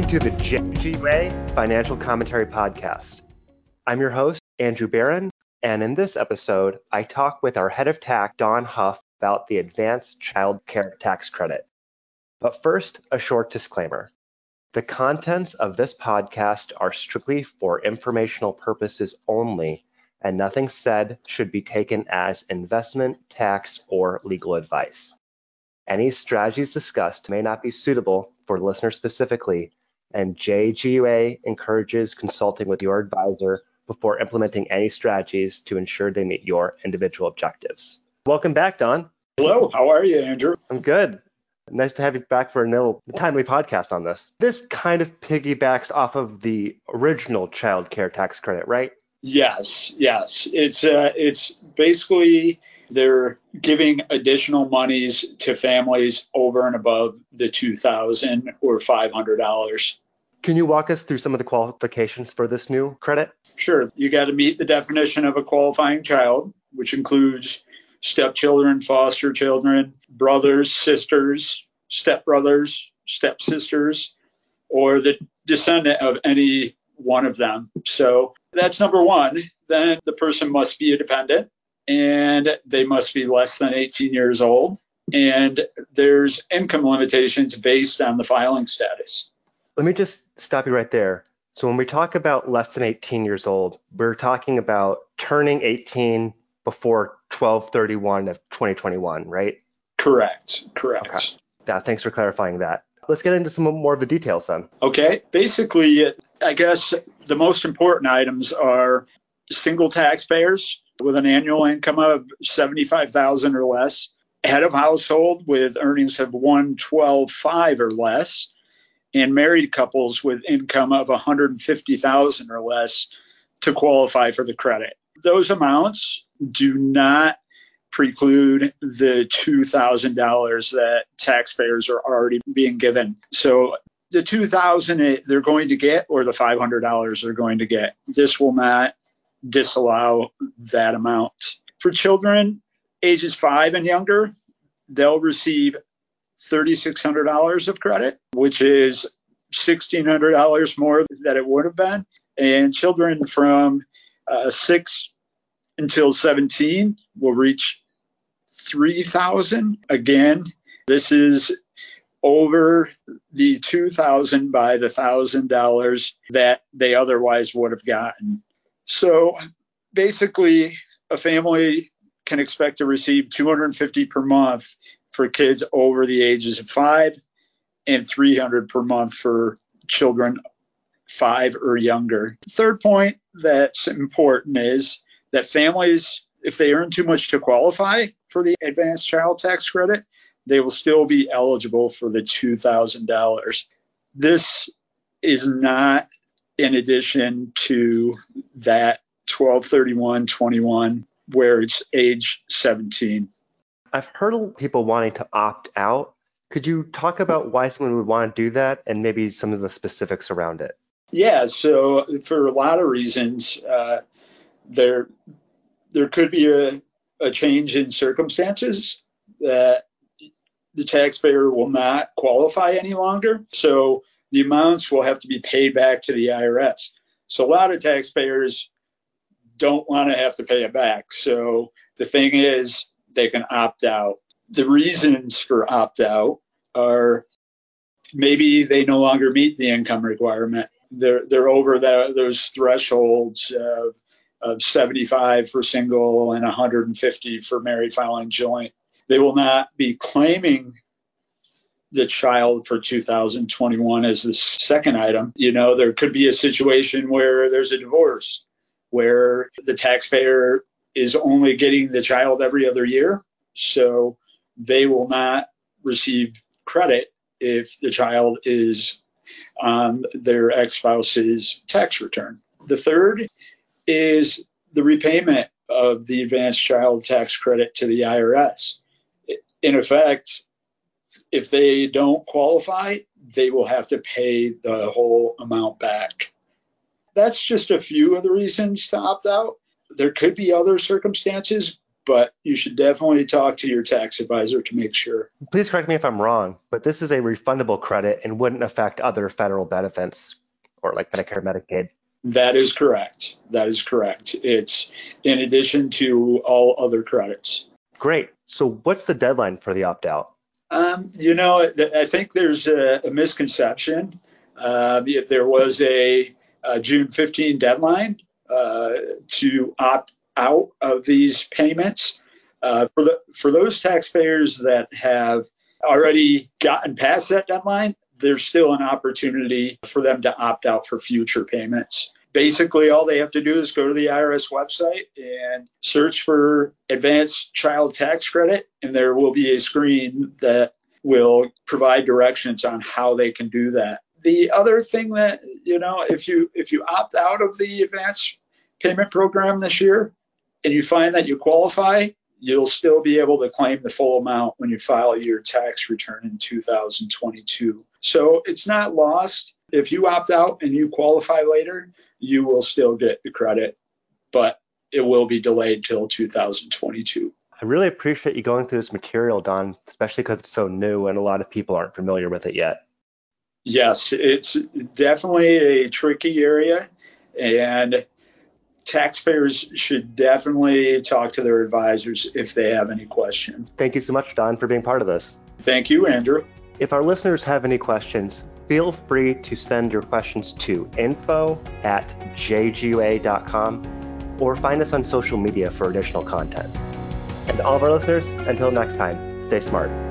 Welcome to the JGUA Financial Commentary Podcast. I'm your host, Andrew Barron, and in this episode, I talk with our head of tax, Don Huff, about the Advanced Child Care Tax Credit. But first, a short disclaimer. The contents of this podcast are strictly for informational purposes only, and nothing said should be taken as investment, tax, or legal advice. Any strategies discussed may not be suitable for listeners specifically, and JGUA encourages consulting with your advisor before implementing any strategies to ensure they meet your individual objectives. Welcome back, Don. Hello, how are you, Andrew? I'm good. Nice to have you back for a little timely podcast on this. This kind of piggybacks off of the original child care tax credit, right? Yes, yes. It's uh, it's basically they're giving additional monies to families over and above the two thousand or five hundred dollars. Can you walk us through some of the qualifications for this new credit? Sure. You got to meet the definition of a qualifying child, which includes stepchildren, foster children, brothers, sisters, stepbrothers, stepsisters, or the descendant of any one of them. So that's number one. Then the person must be a dependent and they must be less than 18 years old. And there's income limitations based on the filing status. Let me just stop you right there. So when we talk about less than 18 years old, we're talking about turning 18 before 1231 of 2021, right? Correct. Correct. Okay. Yeah, thanks for clarifying that. Let's get into some more of the details then. Okay. Basically, I guess the most important items are single taxpayers with an annual income of 75,000 or less, head of household with earnings of 112.5 or less, and married couples with income of 150,000 or less to qualify for the credit. Those amounts do not preclude the $2,000 that taxpayers are already being given. So the 2,000 they're going to get or the $500 they're going to get. This will not disallow that amount. For children ages 5 and younger, they'll receive $3600 of credit, which is $1600 more than it would have been. And children from uh, 6 until 17 will reach 3000 again this is over the 2000 by the $1000 that they otherwise would have gotten so basically a family can expect to receive 250 per month for kids over the ages of 5 and 300 per month for children 5 or younger third point that's important is that families, if they earn too much to qualify for the advanced child tax credit, they will still be eligible for the $2,000. This is not in addition to that 123121 where it's age 17. I've heard people wanting to opt out. Could you talk about why someone would want to do that and maybe some of the specifics around it? Yeah, so for a lot of reasons, uh, there there could be a, a change in circumstances that the taxpayer will not qualify any longer. So the amounts will have to be paid back to the IRS. So a lot of taxpayers don't want to have to pay it back. So the thing is, they can opt out. The reasons for opt out are maybe they no longer meet the income requirement. They're they're over the, those thresholds of of 75 for single and 150 for married filing joint. They will not be claiming the child for 2021 as the second item. You know, there could be a situation where there's a divorce where the taxpayer is only getting the child every other year. So they will not receive credit if the child is on their ex spouse's tax return. The third is the repayment of the advanced child tax credit to the IRS. In effect, if they don't qualify, they will have to pay the whole amount back. That's just a few of the reasons to opt out. There could be other circumstances, but you should definitely talk to your tax advisor to make sure. Please correct me if I'm wrong, but this is a refundable credit and wouldn't affect other federal benefits or like Medicare, Medicaid. That is correct. That is correct. It's in addition to all other credits. Great. So what's the deadline for the opt out? Um, you know, I think there's a, a misconception. Uh, if there was a, a June 15 deadline uh, to opt out of these payments, uh, for the for those taxpayers that have already gotten past that deadline, there's still an opportunity for them to opt out for future payments. Basically, all they have to do is go to the IRS website and search for advanced child tax credit, and there will be a screen that will provide directions on how they can do that. The other thing that, you know, if you if you opt out of the advanced payment program this year and you find that you qualify, you'll still be able to claim the full amount when you file your tax return in 2022. So it's not lost. If you opt out and you qualify later, you will still get the credit, but it will be delayed till 2022. I really appreciate you going through this material, Don, especially because it's so new and a lot of people aren't familiar with it yet. Yes, it's definitely a tricky area, and taxpayers should definitely talk to their advisors if they have any question. Thank you so much, Don, for being part of this. Thank you, Andrew. If our listeners have any questions, feel free to send your questions to info at jgua.com or find us on social media for additional content. And all of our listeners, until next time, stay smart.